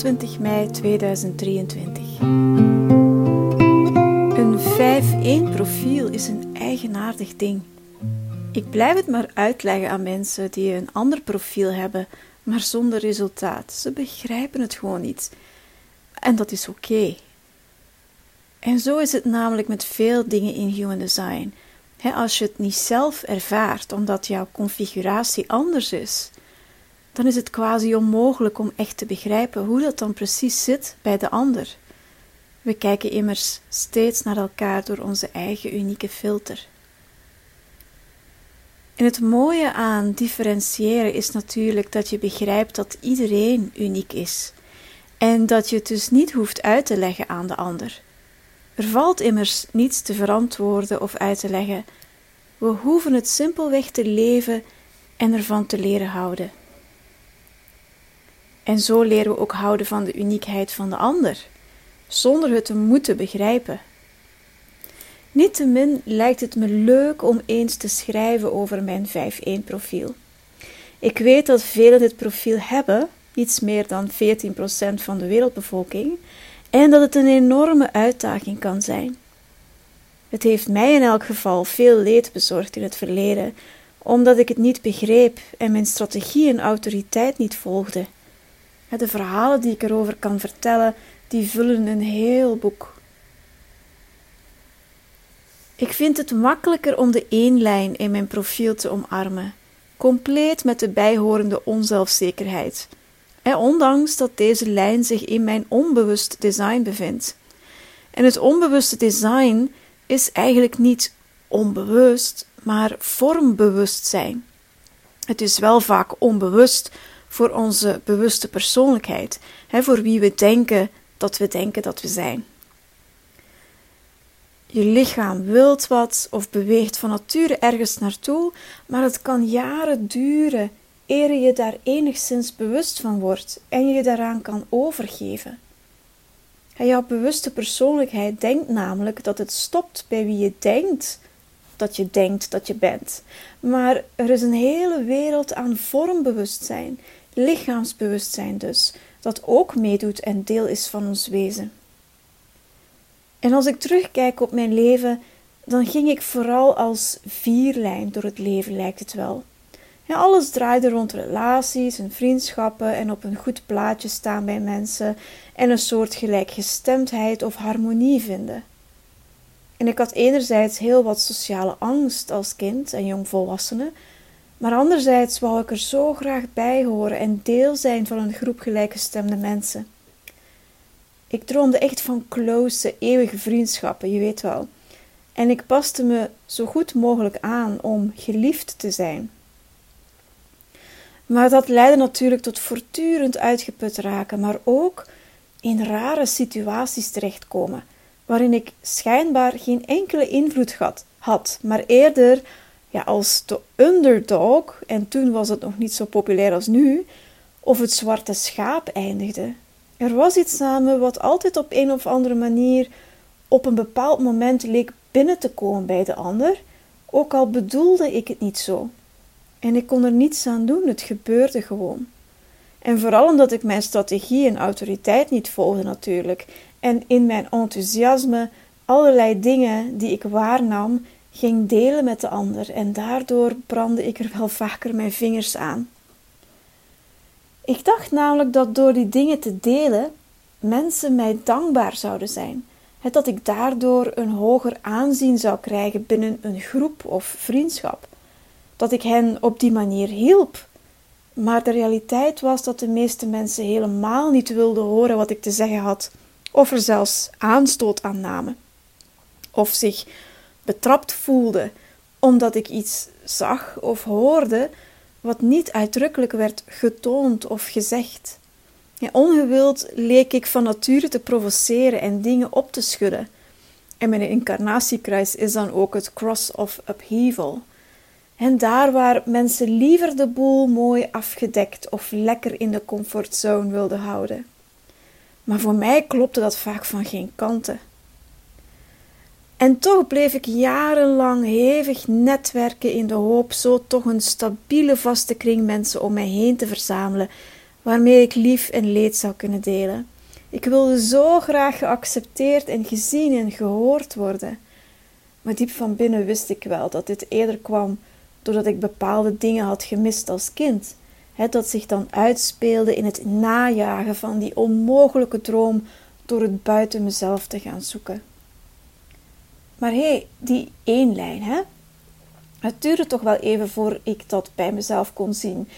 26 mei 2023. Een 5-1 profiel is een eigenaardig ding. Ik blijf het maar uitleggen aan mensen die een ander profiel hebben, maar zonder resultaat. Ze begrijpen het gewoon niet. En dat is oké. En zo is het namelijk met veel dingen in human design. als je het niet zelf ervaart, omdat jouw configuratie anders is, dan is het quasi onmogelijk om echt te begrijpen hoe dat dan precies zit bij de ander. We kijken immers steeds naar elkaar door onze eigen unieke filter. En het mooie aan differentiëren is natuurlijk dat je begrijpt dat iedereen uniek is en dat je het dus niet hoeft uit te leggen aan de ander. Er valt immers niets te verantwoorden of uit te leggen. We hoeven het simpelweg te leven en ervan te leren houden. En zo leren we ook houden van de uniekheid van de ander, zonder het te moeten begrijpen. Niettemin lijkt het me leuk om eens te schrijven over mijn 5-1 profiel. Ik weet dat velen dit profiel hebben, iets meer dan 14% van de wereldbevolking, en dat het een enorme uitdaging kan zijn. Het heeft mij in elk geval veel leed bezorgd in het verleden, omdat ik het niet begreep en mijn strategie en autoriteit niet volgde. De verhalen die ik erover kan vertellen, die vullen een heel boek. Ik vind het makkelijker om de één lijn in mijn profiel te omarmen, compleet met de bijhorende onzelfzekerheid. En ondanks dat deze lijn zich in mijn onbewust design bevindt. En het onbewuste design is eigenlijk niet onbewust, maar vormbewustzijn. Het is wel vaak onbewust voor onze bewuste persoonlijkheid, hè, voor wie we denken dat we denken dat we zijn. Je lichaam wilt wat of beweegt van nature ergens naartoe, maar het kan jaren duren eer je daar enigszins bewust van wordt en je daaraan kan overgeven. En jouw bewuste persoonlijkheid denkt namelijk dat het stopt bij wie je denkt dat je denkt dat je bent. Maar er is een hele wereld aan vormbewustzijn, lichaamsbewustzijn dus, dat ook meedoet en deel is van ons wezen. En als ik terugkijk op mijn leven, dan ging ik vooral als vierlijn door het leven, lijkt het wel. Ja, alles draaide rond relaties en vriendschappen en op een goed plaatje staan bij mensen en een soort gelijkgestemdheid of harmonie vinden. En ik had enerzijds heel wat sociale angst als kind en jongvolwassene, maar anderzijds wou ik er zo graag bij horen en deel zijn van een groep gelijkgestemde mensen. Ik droomde echt van close, eeuwige vriendschappen, je weet wel. En ik paste me zo goed mogelijk aan om geliefd te zijn. Maar dat leidde natuurlijk tot voortdurend uitgeput raken, maar ook in rare situaties terechtkomen, waarin ik schijnbaar geen enkele invloed had, had maar eerder ja, als de underdog, en toen was het nog niet zo populair als nu, of het zwarte schaap eindigde. Er was iets me wat altijd op een of andere manier op een bepaald moment leek binnen te komen bij de ander, ook al bedoelde ik het niet zo. En ik kon er niets aan doen, het gebeurde gewoon. En vooral omdat ik mijn strategie en autoriteit niet volgde natuurlijk, en in mijn enthousiasme allerlei dingen die ik waarnam ging delen met de ander en daardoor brandde ik er wel vaker mijn vingers aan. Ik dacht namelijk dat door die dingen te delen mensen mij dankbaar zouden zijn. Het dat ik daardoor een hoger aanzien zou krijgen binnen een groep of vriendschap. Dat ik hen op die manier hielp. Maar de realiteit was dat de meeste mensen helemaal niet wilden horen wat ik te zeggen had, of er zelfs aanstoot aan namen, of zich betrapt voelde omdat ik iets zag of hoorde wat niet uitdrukkelijk werd getoond of gezegd. Ongewild leek ik van nature te provoceren en dingen op te schudden. En mijn incarnatiekruis is dan ook het cross of upheaval. En daar waar mensen liever de boel mooi afgedekt of lekker in de comfortzone wilden houden. Maar voor mij klopte dat vaak van geen kanten. En toch bleef ik jarenlang hevig netwerken in de hoop zo toch een stabiele vaste kring mensen om mij heen te verzamelen, waarmee ik lief en leed zou kunnen delen. Ik wilde zo graag geaccepteerd en gezien en gehoord worden. Maar diep van binnen wist ik wel dat dit eerder kwam doordat ik bepaalde dingen had gemist als kind. Dat zich dan uitspeelde in het najagen van die onmogelijke droom door het buiten mezelf te gaan zoeken. Maar hé, hey, die één lijn, hè? Het duurde toch wel even voor ik dat bij mezelf kon zien.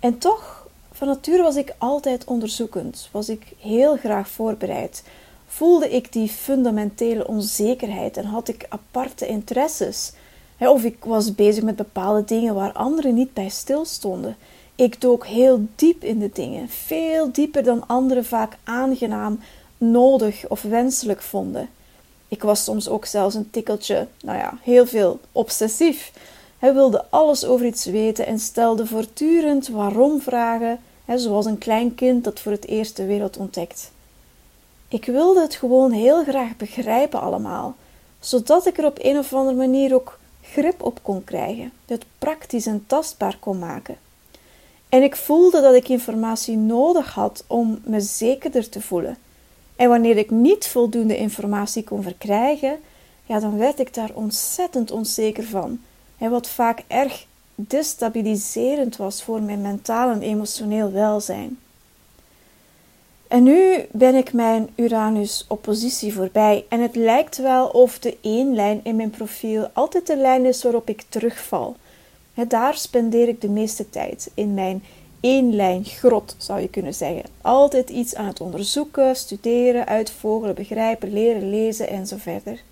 En toch, van nature was ik altijd onderzoekend, was ik heel graag voorbereid. Voelde ik die fundamentele onzekerheid en had ik aparte interesses. Of ik was bezig met bepaalde dingen waar anderen niet bij stilstonden. Ik dook heel diep in de dingen, veel dieper dan anderen vaak aangenaam, nodig of wenselijk vonden. Ik was soms ook zelfs een tikkeltje, nou ja, heel veel obsessief. Hij wilde alles over iets weten en stelde voortdurend waarom-vragen, zoals een klein kind dat voor het eerst de wereld ontdekt. Ik wilde het gewoon heel graag begrijpen allemaal, zodat ik er op een of andere manier ook grip op kon krijgen, het praktisch en tastbaar kon maken. En ik voelde dat ik informatie nodig had om me zekerder te voelen. En wanneer ik niet voldoende informatie kon verkrijgen, ja, dan werd ik daar ontzettend onzeker van. En wat vaak erg destabiliserend was voor mijn mentaal en emotioneel welzijn. En nu ben ik mijn Uranus-oppositie voorbij en het lijkt wel of de één lijn in mijn profiel altijd de lijn is waarop ik terugval. daar spendeer ik de meeste tijd in mijn één lijn grot, zou je kunnen zeggen. Altijd iets aan het onderzoeken, studeren, uitvogelen, begrijpen, leren, lezen en zo verder.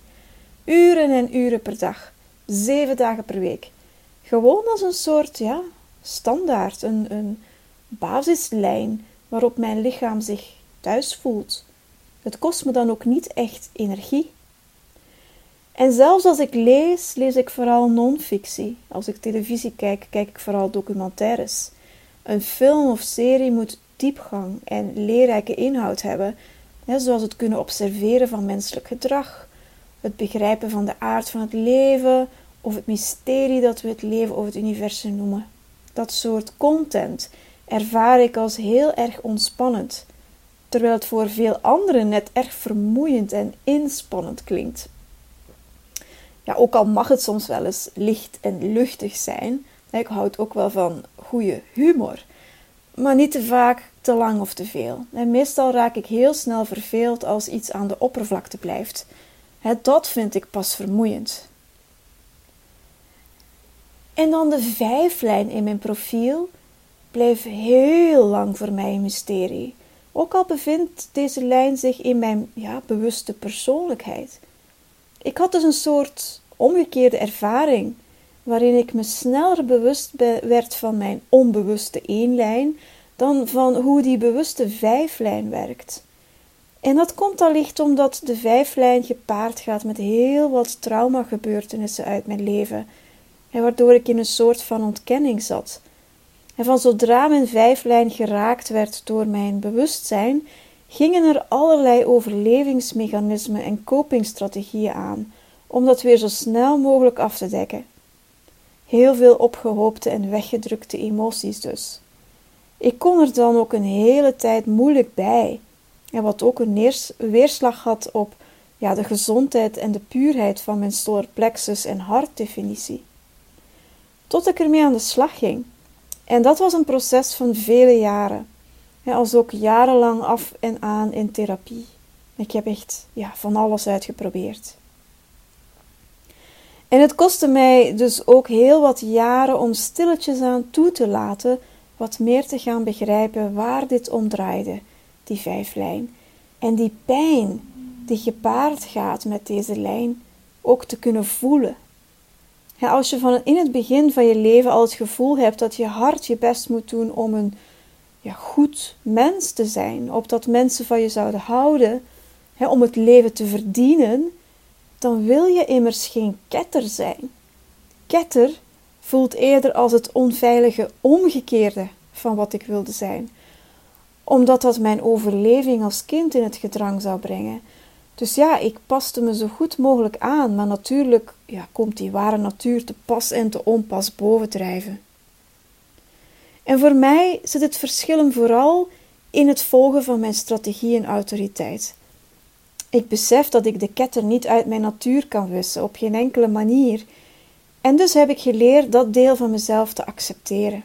Uren en uren per dag, zeven dagen per week. Gewoon als een soort, ja, standaard, een, een basislijn waarop mijn lichaam zich thuis voelt. Het kost me dan ook niet echt energie. En zelfs als ik lees, lees ik vooral non-fictie. Als ik televisie kijk, kijk ik vooral documentaires. Een film of serie moet diepgang en leerrijke inhoud hebben, zoals het kunnen observeren van menselijk gedrag, het begrijpen van de aard van het leven of het mysterie dat we het leven of het universum noemen. Dat soort content ervaar ik als heel erg ontspannend, terwijl het voor veel anderen net erg vermoeiend en inspannend klinkt. Ja, ook al mag het soms wel eens licht en luchtig zijn, ik houd ook wel van goede humor, maar niet te vaak, te lang of te veel. En meestal raak ik heel snel verveeld als iets aan de oppervlakte blijft. Dat vind ik pas vermoeiend. En dan de vijflijn in mijn profiel bleef heel lang voor mij een mysterie. Ook al bevindt deze lijn zich in mijn ja, bewuste persoonlijkheid. Ik had dus een soort omgekeerde ervaring, waarin ik me sneller bewust werd van mijn onbewuste eenlijn dan van hoe die bewuste vijflijn werkt. En dat komt allicht omdat de vijflijn gepaard gaat met heel wat traumagebeurtenissen uit mijn leven, en waardoor ik in een soort van ontkenning zat en van zodra mijn vijflijn geraakt werd door mijn bewustzijn, gingen er allerlei overlevingsmechanismen en copingstrategieën aan om dat weer zo snel mogelijk af te dekken. Heel veel opgehoopte en weggedrukte emoties dus. Ik kon er dan ook een hele tijd moeilijk bij, en wat ook een weerslag had op ja, de gezondheid en de puurheid van mijn solarplexus en hartdefinitie. Tot ik ermee aan de slag ging en dat was een proces van vele jaren. Ja, als ook jarenlang af en aan in therapie. Ik heb echt ja, van alles uitgeprobeerd. En het kostte mij dus ook heel wat jaren om stilletjes aan toe te laten wat meer te gaan begrijpen waar dit om draaide, die vijflijn. En die pijn die gepaard gaat met deze lijn ook te kunnen voelen als je van in het begin van je leven al het gevoel hebt dat je hard je best moet doen om een ja, goed mens te zijn, opdat mensen van je zouden houden, hè, om het leven te verdienen, dan wil je immers geen ketter zijn. Ketter voelt eerder als het onveilige omgekeerde van wat ik wilde zijn, omdat dat mijn overleving als kind in het gedrang zou brengen. Dus ja, ik paste me zo goed mogelijk aan, maar natuurlijk ja, komt die ware natuur te pas en te onpas bovendrijven. En voor mij zit het verschil vooral in het volgen van mijn strategie en autoriteit. Ik besef dat ik de ketter niet uit mijn natuur kan wissen, op geen enkele manier. En dus heb ik geleerd dat deel van mezelf te accepteren.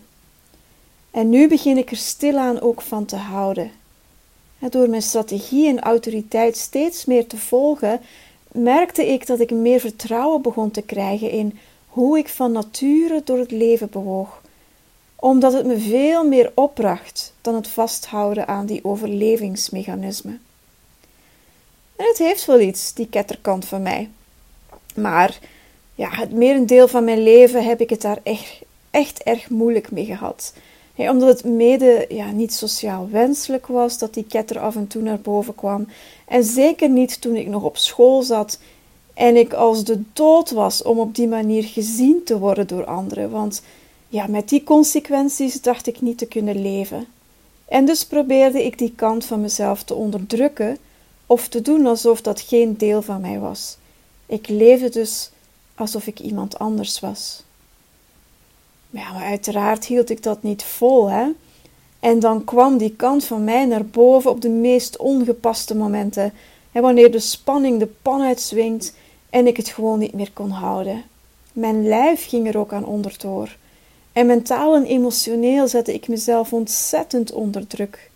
En nu begin ik er stilaan ook van te houden. Door mijn strategie en autoriteit steeds meer te volgen, merkte ik dat ik meer vertrouwen begon te krijgen in hoe ik van nature door het leven bewoog, omdat het me veel meer opbracht dan het vasthouden aan die overlevingsmechanismen. En het heeft wel iets, die ketterkant van mij. Maar ja, het merendeel van mijn leven heb ik het daar echt, echt erg moeilijk mee gehad. omdat het mede ja, niet sociaal wenselijk was dat die ketter af en toe naar boven kwam. En zeker niet toen ik nog op school zat en ik als de dood was om op die manier gezien te worden door anderen. Want ja, met die consequenties dacht ik niet te kunnen leven. En dus probeerde ik die kant van mezelf te onderdrukken of te doen alsof dat geen deel van mij was. Ik leefde dus alsof ik iemand anders was. Ja, maar uiteraard hield ik dat niet vol, hè? En dan kwam die kant van mij naar boven op de meest ongepaste momenten. En wanneer de spanning de pan uitswingt en ik het gewoon niet meer kon houden. Mijn lijf ging er ook aan onderdoor. En mentaal en emotioneel zette ik mezelf ontzettend onder druk.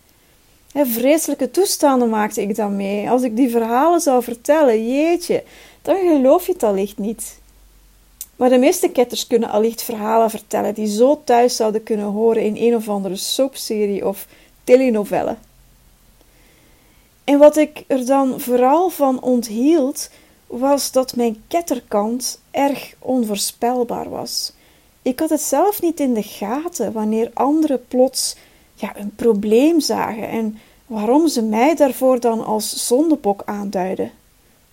Vreselijke toestanden maakte ik dan mee. Als ik die verhalen zou vertellen, jeetje, dan geloof je het allicht niet. Maar de meeste ketters kunnen allicht verhalen vertellen die zo thuis zouden kunnen horen in een of andere soapserie of telenovelle. En wat ik er dan vooral van onthield, was dat mijn ketterkant erg onvoorspelbaar was. Ik had het zelf niet in de gaten wanneer anderen plots ja, een probleem zagen en waarom ze mij daarvoor dan als zondebok aanduiden.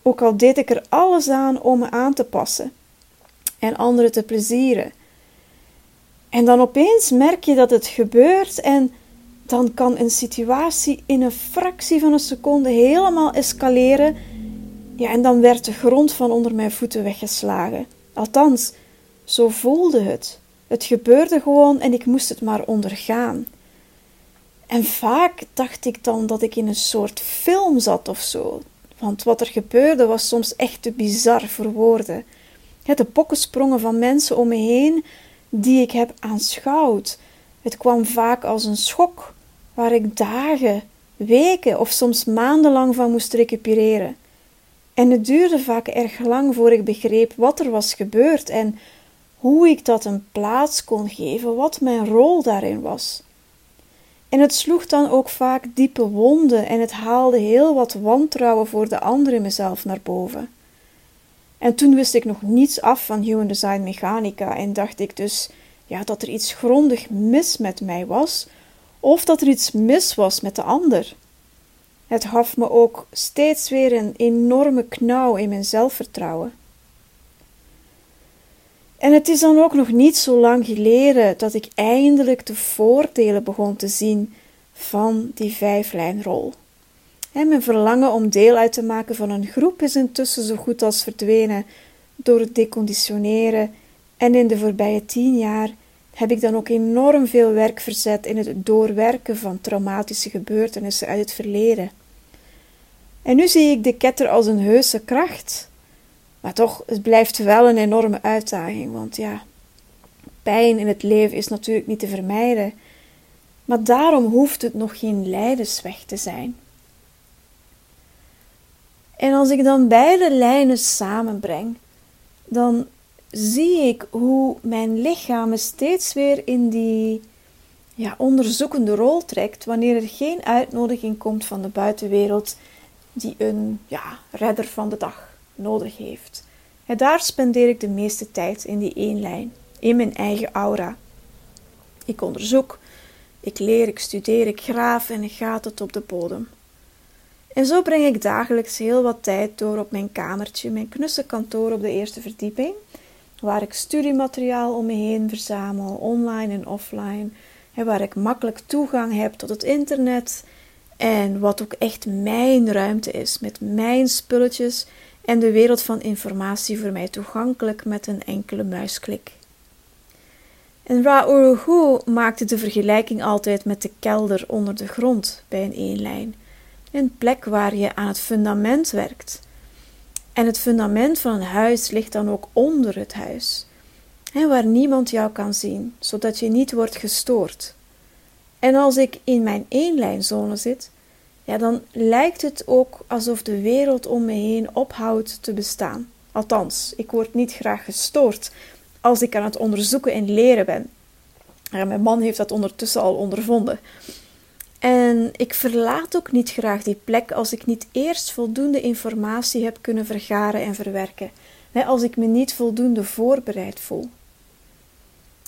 Ook al deed ik er alles aan om me aan te passen en anderen te plezieren. En dan opeens merk je dat het gebeurt en dan kan een situatie in een fractie van een seconde helemaal escaleren. Ja, en dan werd de grond van onder mijn voeten weggeslagen. Althans, zo voelde het. Het gebeurde gewoon en ik moest het maar ondergaan. En vaak dacht ik dan dat ik in een soort film zat of zo. Want wat er gebeurde was soms echt te bizar voor woorden. De pokkensprongen van mensen om me heen die ik heb aanschouwd. Het kwam vaak als een schok, waar ik dagen, weken of soms maandenlang van moest recupereren. En het duurde vaak erg lang voor ik begreep wat er was gebeurd en hoe ik dat een plaats kon geven, wat mijn rol daarin was. En het sloeg dan ook vaak diepe wonden en het haalde heel wat wantrouwen voor de andere mezelf naar boven. En toen wist ik nog niets af van Human Design Mechanica en dacht ik dus ja, dat er iets grondig mis met mij was, of dat er iets mis was met de ander. Het gaf me ook steeds weer een enorme knauw in mijn zelfvertrouwen. En het is dan ook nog niet zo lang geleden dat ik eindelijk de voordelen begon te zien van die vijflijnrol. En mijn verlangen om deel uit te maken van een groep is intussen zo goed als verdwenen door het deconditioneren. En in de voorbije tien jaar heb ik dan ook enorm veel werk verzet in het doorwerken van traumatische gebeurtenissen uit het verleden. En nu zie ik de ketter als een heuse kracht. Maar toch, het blijft wel een enorme uitdaging, want ja, pijn in het leven is natuurlijk niet te vermijden. Maar daarom hoeft het nog geen lijdensweg te zijn. En als ik dan beide lijnen samenbreng, dan zie ik hoe mijn lichaam me steeds weer in die ja, onderzoekende rol trekt wanneer er geen uitnodiging komt van de buitenwereld die een ja, redder van de dag nodig heeft. En daar spendeer ik de meeste tijd in die één lijn, in mijn eigen aura. Ik onderzoek, ik leer, ik studeer, ik graaf en ik ga tot op de bodem. En zo breng ik dagelijks heel wat tijd door op mijn kamertje, mijn knusse kantoor op de eerste verdieping, waar ik studiemateriaal om me heen verzamel, online en offline, en waar ik makkelijk toegang heb tot het internet en wat ook echt mijn ruimte is, met mijn spulletjes en de wereld van informatie voor mij toegankelijk met een enkele muisklik. En Ra Uruhu maakte de vergelijking altijd met de kelder onder de grond bij een eenlijn. Een plek waar je aan het fundament werkt. En het fundament van een huis ligt dan ook onder het huis. En waar niemand jou kan zien, zodat je niet wordt gestoord. En als ik in mijn eenlijnzone zit, ja, dan lijkt het ook alsof de wereld om me heen ophoudt te bestaan. Althans, ik word niet graag gestoord als ik aan het onderzoeken en leren ben. Mijn man heeft dat ondertussen al ondervonden. En ik verlaat ook niet graag die plek als ik niet eerst voldoende informatie heb kunnen vergaren en verwerken. Als ik me niet voldoende voorbereid voel.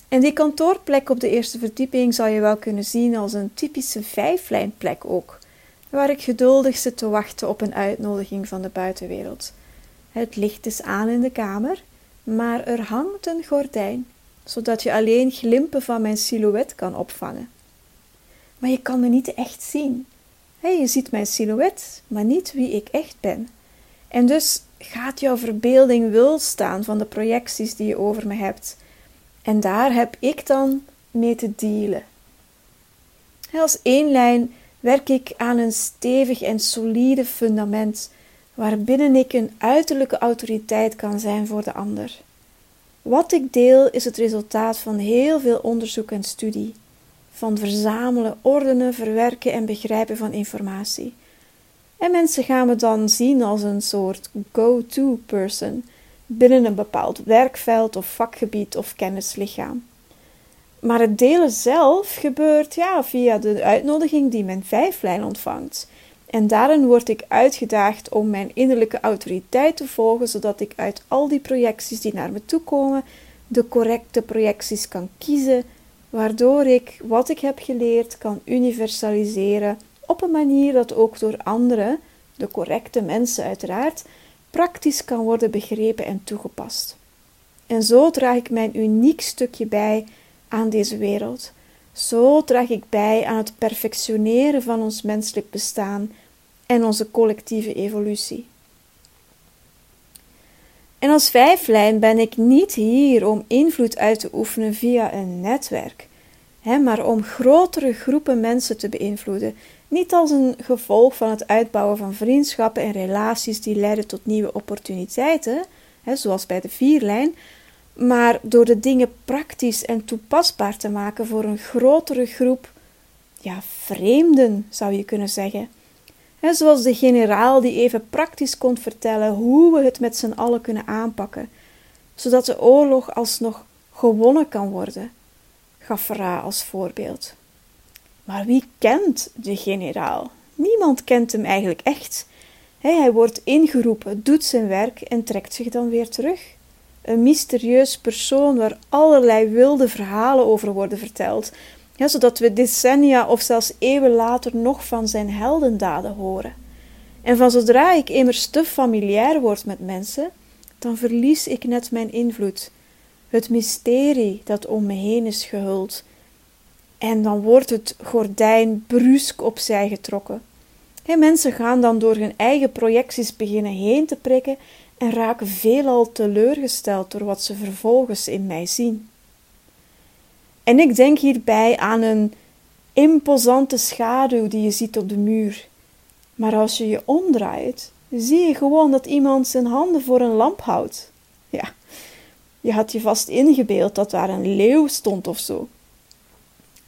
En die kantoorplek op de eerste verdieping zou je wel kunnen zien als een typische vijflijnplek ook, waar ik geduldig zit te wachten op een uitnodiging van de buitenwereld. Het licht is aan in de kamer, maar er hangt een gordijn, zodat je alleen glimpen van mijn silhouet kan opvangen. Maar je kan me niet echt zien. je ziet mijn silhouet, maar niet wie ik echt ben. En dus gaat jouw verbeelding wil staan van de projecties die je over me hebt. En daar heb ik dan mee te dealen. Als één lijn werk ik aan een stevig en solide fundament waarbinnen ik een uiterlijke autoriteit kan zijn voor de ander. Wat ik deel is het resultaat van heel veel onderzoek en studie, van verzamelen, ordenen, verwerken en begrijpen van informatie. En mensen gaan me dan zien als een soort go-to person binnen een bepaald werkveld of vakgebied of kennislichaam. Maar het delen zelf gebeurt ja, via de uitnodiging die mijn vijflijn ontvangt. En daarin word ik uitgedaagd om mijn innerlijke autoriteit te volgen, zodat ik uit al die projecties die naar me toe komen, de correcte projecties kan kiezen, waardoor ik wat ik heb geleerd kan universaliseren op een manier dat ook door anderen, de correcte mensen uiteraard, praktisch kan worden begrepen en toegepast. En zo draag ik mijn uniek stukje bij aan deze wereld. Zo draag ik bij aan het perfectioneren van ons menselijk bestaan en onze collectieve evolutie. En als vijflijn ben ik niet hier om invloed uit te oefenen via een netwerk, hè, maar om grotere groepen mensen te beïnvloeden. Niet als een gevolg van het uitbouwen van vriendschappen en relaties die leiden tot nieuwe opportuniteiten, hè, zoals bij de vierlijn, maar door de dingen praktisch en toepasbaar te maken voor een grotere groep ja, vreemden, zou je kunnen zeggen. Zoals de generaal die even praktisch kon vertellen hoe we het met z'n allen kunnen aanpakken, zodat de oorlog alsnog gewonnen kan worden, gaf als voorbeeld. Maar wie kent de generaal? Niemand kent hem eigenlijk echt. hij wordt ingeroepen, doet zijn werk en trekt zich dan weer terug een mysterieus persoon waar allerlei wilde verhalen over worden verteld, ja, zodat we decennia of zelfs eeuwen later nog van zijn heldendaden horen. En van zodra ik immers te familiair word met mensen, dan verlies ik net mijn invloed, het mysterie dat om me heen is gehuld. En dan wordt het gordijn brusk opzij getrokken. En mensen gaan dan door hun eigen projecties beginnen heen te prikken en raken veelal teleurgesteld door wat ze vervolgens in mij zien. En ik denk hierbij aan een imposante schaduw die je ziet op de muur. Maar als je je omdraait, zie je gewoon dat iemand zijn handen voor een lamp houdt. Ja, je had je vast ingebeeld dat daar een leeuw stond of zo.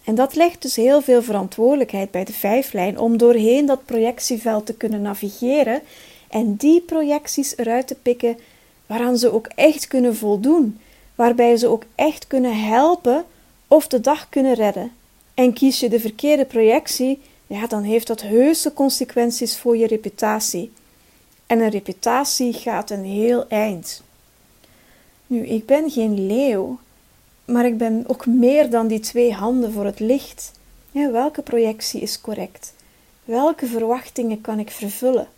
En dat legt dus heel veel verantwoordelijkheid bij de vijflijn om doorheen dat projectieveld te kunnen navigeren en die projecties eruit te pikken waaraan ze ook echt kunnen voldoen, waarbij ze ook echt kunnen helpen of de dag kunnen redden. En kies je de verkeerde projectie, ja, dan heeft dat heuse consequenties voor je reputatie. En een reputatie gaat een heel eind. Nu, ik ben geen leeuw, maar ik ben ook meer dan die twee handen voor het licht. Ja, welke projectie is correct? Welke verwachtingen kan ik vervullen?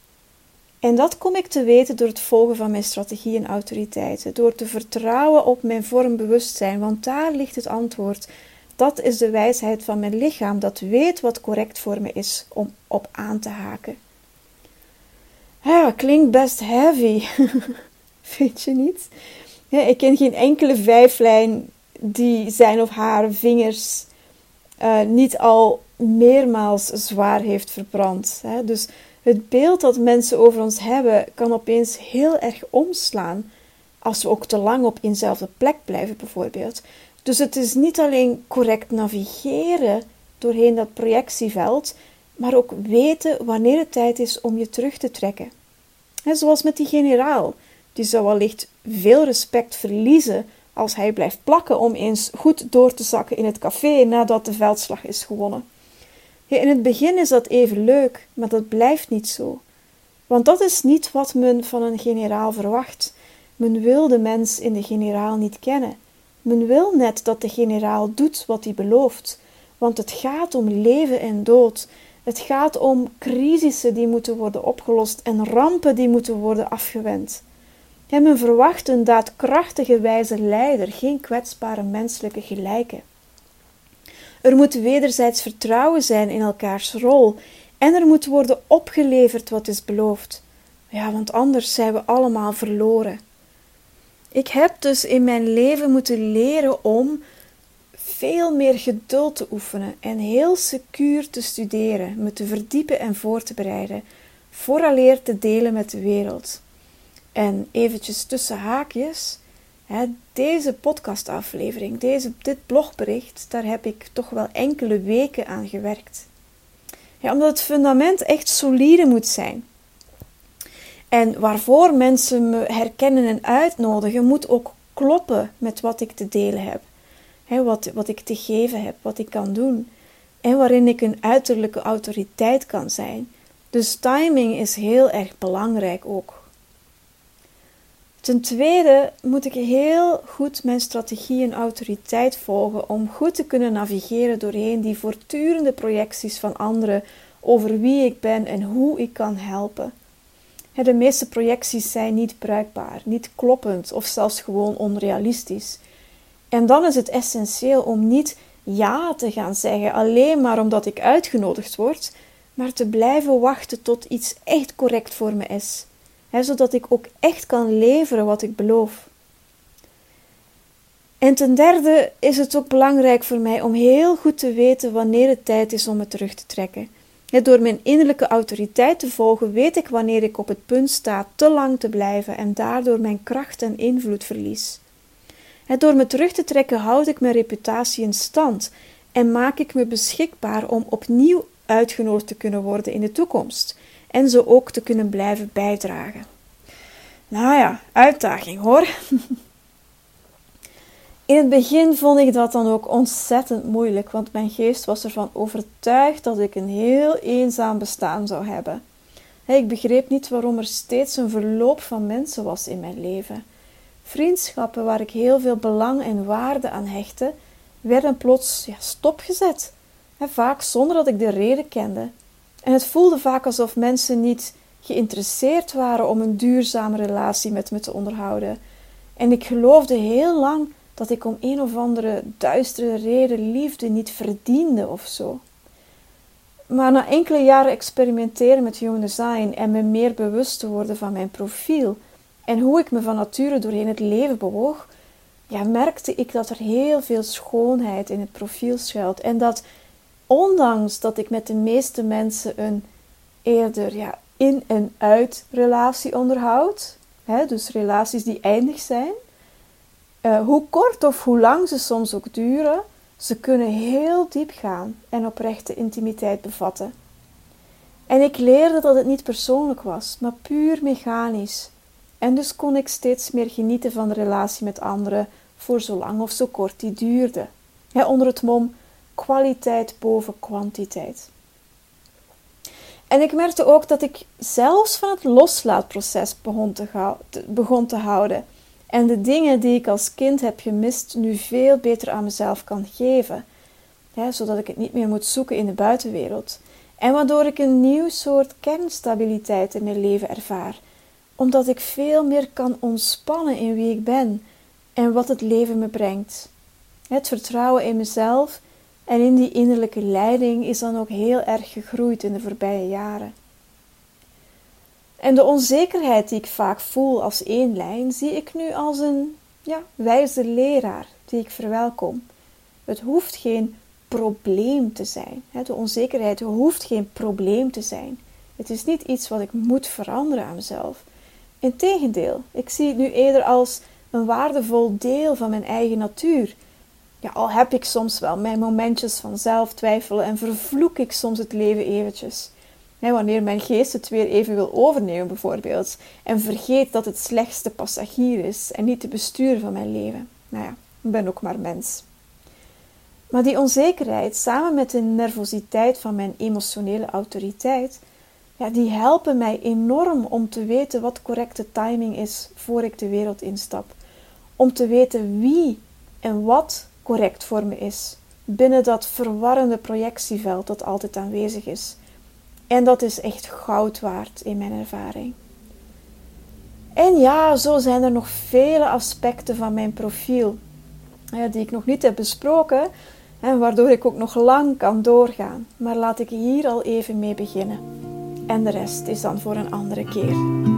En dat kom ik te weten door het volgen van mijn strategie en autoriteiten, door te vertrouwen op mijn vormbewustzijn, want daar ligt het antwoord. Dat is de wijsheid van mijn lichaam, dat weet wat correct voor me is om op aan te haken. Ja, klinkt best heavy, weet je niet? Ja, ik ken geen enkele vijflijn die zijn of haar vingers uh, niet al meermaals zwaar heeft verbrand. Hè? Dus het beeld dat mensen over ons hebben kan opeens heel erg omslaan als we ook te lang op eenzelfde plek blijven, bijvoorbeeld. Dus het is niet alleen correct navigeren doorheen dat projectieveld, maar ook weten wanneer het tijd is om je terug te trekken. En zoals met die generaal, die zou wellicht veel respect verliezen als hij blijft plakken om eens goed door te zakken in het café nadat de veldslag is gewonnen. In het begin is dat even leuk, maar dat blijft niet zo. Want dat is niet wat men van een generaal verwacht. Men wil de mens in de generaal niet kennen. Men wil net dat de generaal doet wat hij belooft. Want het gaat om leven en dood. Het gaat om crisissen die moeten worden opgelost en rampen die moeten worden afgewend. En men verwacht een daadkrachtige wijze leider, geen kwetsbare menselijke gelijke. Er moet wederzijds vertrouwen zijn in elkaars rol en er moet worden opgeleverd wat is beloofd. Ja, want anders zijn we allemaal verloren. Ik heb dus in mijn leven moeten leren om veel meer geduld te oefenen en heel secuur te studeren, me te verdiepen en voor te bereiden, vooraleer te delen met de wereld. En eventjes tussen haakjes, deze podcastaflevering, deze, dit blogbericht, daar heb ik toch wel enkele weken aan gewerkt. Ja, omdat het fundament echt solide moet zijn. En waarvoor mensen me herkennen en uitnodigen, moet ook kloppen met wat ik te delen heb. He, wat, wat ik te geven heb, wat ik kan doen. En waarin ik een uiterlijke autoriteit kan zijn. Dus timing is heel erg belangrijk ook. Ten tweede moet ik heel goed mijn strategie en autoriteit volgen om goed te kunnen navigeren doorheen die voortdurende projecties van anderen over wie ik ben en hoe ik kan helpen. De meeste projecties zijn niet bruikbaar, niet kloppend of zelfs gewoon onrealistisch. En dan is het essentieel om niet ja te gaan zeggen alleen maar omdat ik uitgenodigd word, maar te blijven wachten tot iets echt correct voor me is zodat ik ook echt kan leveren wat ik beloof. En ten derde is het ook belangrijk voor mij om heel goed te weten wanneer het tijd is om me terug te trekken. door mijn innerlijke autoriteit te volgen, weet ik wanneer ik op het punt sta te lang te blijven en daardoor mijn kracht en invloed verlies. door me terug te trekken houd ik mijn reputatie in stand en maak ik me beschikbaar om opnieuw uitgenodigd te kunnen worden in de toekomst en zo ook te kunnen blijven bijdragen. Nou ja, uitdaging hoor. In het begin vond ik dat dan ook ontzettend moeilijk, want mijn geest was ervan overtuigd dat ik een heel eenzaam bestaan zou hebben. Ik begreep niet waarom er steeds een verloop van mensen was in mijn leven. Vriendschappen waar ik heel veel belang en waarde aan hechtte, werden plots ja, stopgezet. Vaak zonder dat ik de reden kende. En het voelde vaak alsof mensen niet geïnteresseerd waren om een duurzame relatie met me te onderhouden. En ik geloofde heel lang dat ik om een of andere duistere reden liefde niet verdiende of zo. Maar na enkele jaren experimenteren met human design en me meer bewust te worden van mijn profiel en hoe ik me van nature doorheen het leven bewoog, ja, merkte ik dat er heel veel schoonheid in het profiel schuilt en dat ondanks dat ik met de meeste mensen een eerder ja, in- en uit relatie onderhoud, hè, dus relaties die eindig zijn, uh, hoe kort of hoe lang ze soms ook duren, ze kunnen heel diep gaan en oprechte intimiteit bevatten. En ik leerde dat het niet persoonlijk was, maar puur mechanisch. En dus kon ik steeds meer genieten van de relatie met anderen voor zo lang of zo kort die duurde. onder het mom kwaliteit boven kwantiteit. En ik merkte ook dat ik zelfs van het loslaatproces begon te, begon te houden. En de dingen die ik als kind heb gemist, nu veel beter aan mezelf kan geven. zodat ik het niet meer moet zoeken in de buitenwereld. En waardoor ik een nieuw soort kernstabiliteit in mijn leven ervaar. Omdat ik veel meer kan ontspannen in wie ik ben en wat het leven me brengt. Het vertrouwen in mezelf en in die innerlijke leiding is dan ook heel erg gegroeid in de voorbije jaren. En de onzekerheid die ik vaak voel als één lijn, zie ik nu als een ja, wijze leraar die ik verwelkom. Het hoeft geen probleem te zijn. De onzekerheid hoeft geen probleem te zijn. Het is niet iets wat ik moet veranderen aan mezelf. Integendeel, ik zie het nu eerder als een waardevol deel van mijn eigen natuur. Ja, al heb ik soms wel mijn momentjes van zelftwijfelen en vervloek ik soms het leven eventjes. wanneer mijn geest het weer even wil overnemen, bijvoorbeeld, en vergeet dat het slechtste passagier is en niet de bestuur van mijn leven. Nou ja, ik ben ook maar mens. Maar die onzekerheid, samen met de nervositeit van mijn emotionele autoriteit, ja, die helpen mij enorm om te weten wat correcte timing is voor ik de wereld instap. Om te weten wie en wat correct voor me is binnen dat verwarrende projectieveld dat altijd aanwezig is. En dat is echt goud waard in mijn ervaring. En ja, zo zijn er nog vele aspecten van mijn profiel die ik nog niet heb besproken en waardoor ik ook nog lang kan doorgaan. Maar laat ik hier al even mee beginnen. En de rest is dan voor een andere keer.